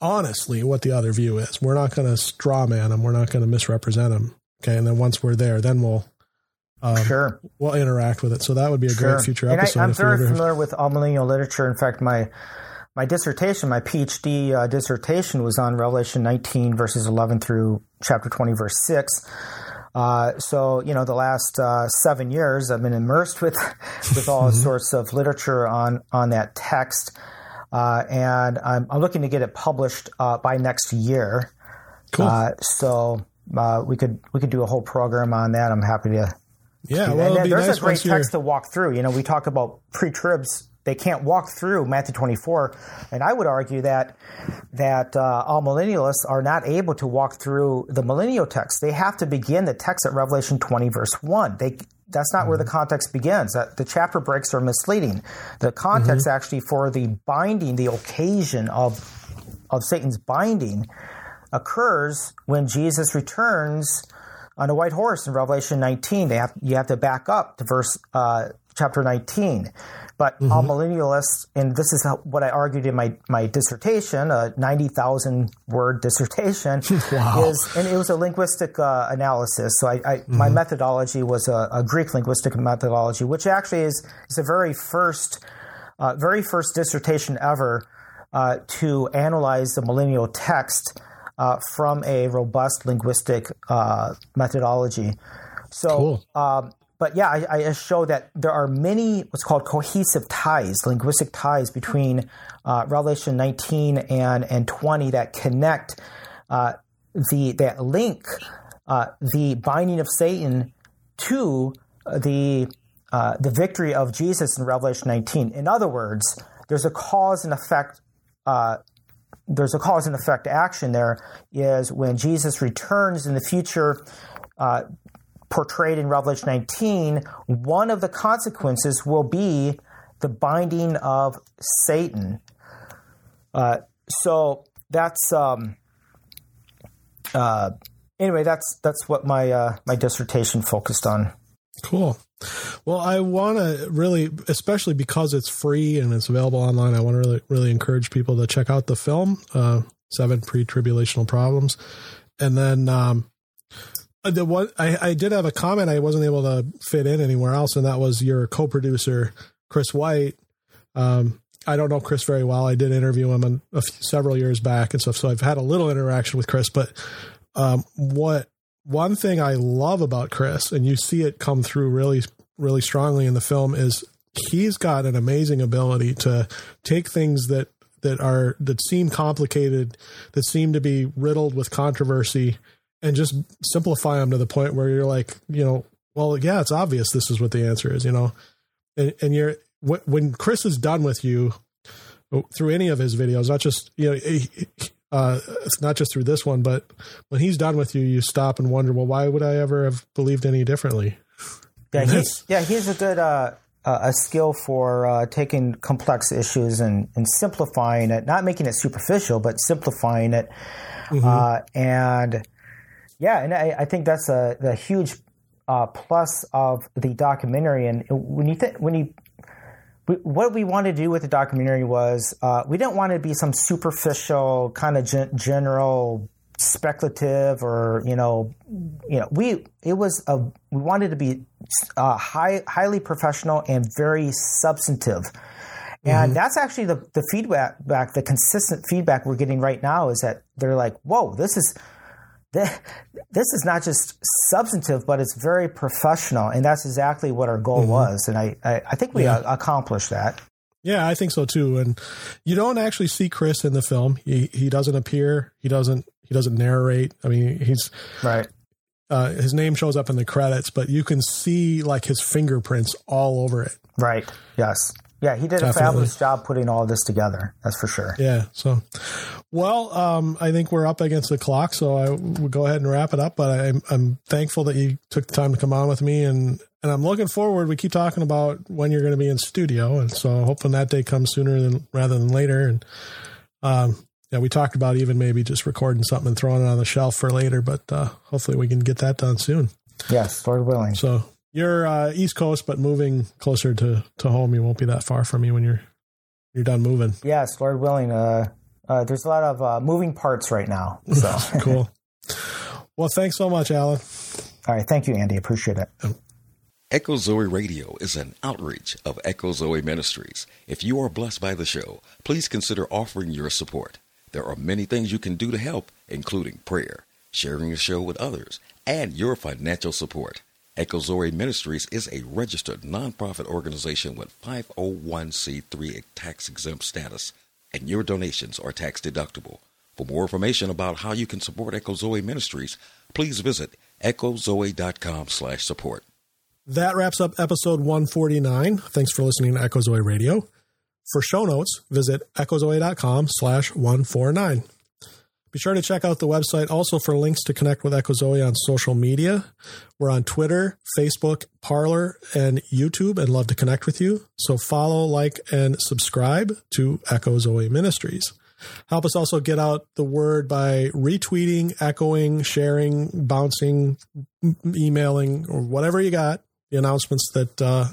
honestly what the other view is. We're not gonna straw man them. We're not gonna misrepresent them. Okay, and then once we're there, then we'll um, sure. we'll interact with it. So that would be a Sure. great future and episode. I, I'm if we very familiar with amillennial literature. In fact, my my dissertation, my PhD uh, dissertation, was on Revelation 19 verses 11 through chapter 20 verse 6. Uh, so you know, the last uh, seven years, I've been immersed with with all Mm-hmm. sorts of literature on on that text, uh, and I'm, I'm looking to get it published uh, by next year. Cool. Uh, so uh, we could we could do a whole program on that. I'm happy to yeah, well, there's nice a great text to walk through. You know, we talk about pre-tribs; they can't walk through Matthew 24, and I would argue that that uh, amillennialists are not able to walk through the millennial text. They have to begin the text at Revelation 20, verse one. They that's not where the mm-hmm. context begins. That the chapter breaks are misleading. The context mm-hmm. actually for the binding, the occasion of of Satan's binding, occurs when Jesus returns on a white horse in Revelation 19. They have you have to back up to verse uh, chapter 19. But amillennialists, and this is how, what I argued in my, my dissertation, a 90,000 word dissertation, is, and it was a linguistic uh, analysis. So I, I my methodology was a, a Greek linguistic methodology, which actually is, is the very first, uh, very first dissertation ever uh, to analyze the millennial text uh, from a robust linguistic uh, methodology. So, Cool. um, but yeah, I, I show that there are many what's called cohesive ties, linguistic ties between uh, Revelation 19 and and 20 that connect uh, the that link uh, the binding of Satan to the uh, the victory of Jesus in Revelation 19. In other words, there's a cause and effect. Uh, there's a cause and effect action there. Is when Jesus returns in the future. Uh, portrayed in Revelation 19, one of the consequences will be the binding of Satan. Uh, so that's um, uh, anyway. That's that's what my uh, my dissertation focused on. Cool. Well, I want to really, especially because it's free and it's available online, I want to really, really encourage people to check out the film, uh, Seven Pre-Tribulational Problems. And then, um, the one, I, I did have a comment I wasn't able to fit in anywhere else, and that was your co-producer, Chris White. Um, I don't know Chris very well. I did interview him a few, several years back and stuff, so I've had a little interaction with Chris. But um, what one thing I love about Chris, and you see it come through really, really strongly in the film, is he's got an amazing ability to take things that that are that seem complicated, that seem to be riddled with controversy, and just simplify them to the point where you're like, you know, well, yeah, it's obvious this is what the answer is, you know, and, and you're when Chris is done with you oh, through any of his videos, not just you know. Uh, it's not just through this one, but when he's done with you, you stop and wonder, well, why would I ever have believed any differently? Yeah, he's, yeah, he has a good uh, uh, a skill for uh, taking complex issues and, and simplifying it, not making it superficial, but simplifying it. Uh, and yeah, and I, I think that's a the huge uh, plus of the documentary. And when you think when you what we wanted to do with the documentary was uh, we didn't want it to be some superficial kind of gen- general speculative or you know you know we it was a we wanted to be uh, high highly professional and very substantive. And that's actually the, the feedback back the consistent feedback we're getting right now is that they're like whoa this is this is not just substantive but it's very professional and that's exactly what our goal was and i i, I think we uh, accomplished that Yeah, I think so too. And you don't actually see Chris in the film. He he doesn't appear. He doesn't he doesn't narrate. I mean, he's right uh, his name shows up in the credits, but you can see like his fingerprints all over it. right yes yeah he did a fabulous job putting all this together that's for sure Yeah. So, well, um, I think we're up against the clock, so I will go ahead and wrap it up. But I'm I'm thankful that you took the time to come on with me, and and I'm looking forward. We keep talking about when you're going to be in studio, and so hoping that day comes sooner than rather than later. And um, yeah, we talked about even maybe just recording something and throwing it on the shelf for later, but uh, hopefully we can get that done soon. yes lord willing So you're uh, East Coast, but moving closer to to home. You won't be that far from me when you're you're done moving. yes lord willing uh, uh, there's a lot of uh, moving parts right now so Cool. Well, thanks so much, Alan. all right thank you andy appreciate it Echo Zoe Radio is an outreach of Echo Zoe Ministries. If you are blessed by the show, please consider offering your support. There are many things you can do to help, including prayer, sharing the show with others, and your financial support. Echo Zoe Ministries is a registered nonprofit organization with 501c3 tax exempt status, and your donations are tax deductible. For more information about how you can support Echo Zoe Ministries, please visit echozoe.com slash support. That wraps up episode 149. Thanks for listening to Echo Zoe Radio. For show notes, visit echozoe.com slash 149. Be sure to check out the website also for links to connect with Echo Zoe on social media. We're on Twitter, Facebook, Parler, and YouTube and love to connect with you. So follow, like, and subscribe to Echo Zoe Ministries. Help us also get out the word by retweeting, echoing, sharing, bouncing, emailing, or whatever you got the announcements that uh,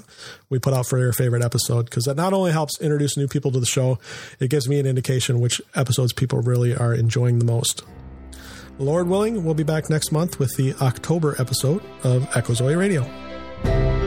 we put out for your favorite episode because that not only helps introduce new people to the show, it gives me an indication which episodes people really are enjoying the most. Lord willing, we'll be back next month with the October episode of Echo Zoe Radio.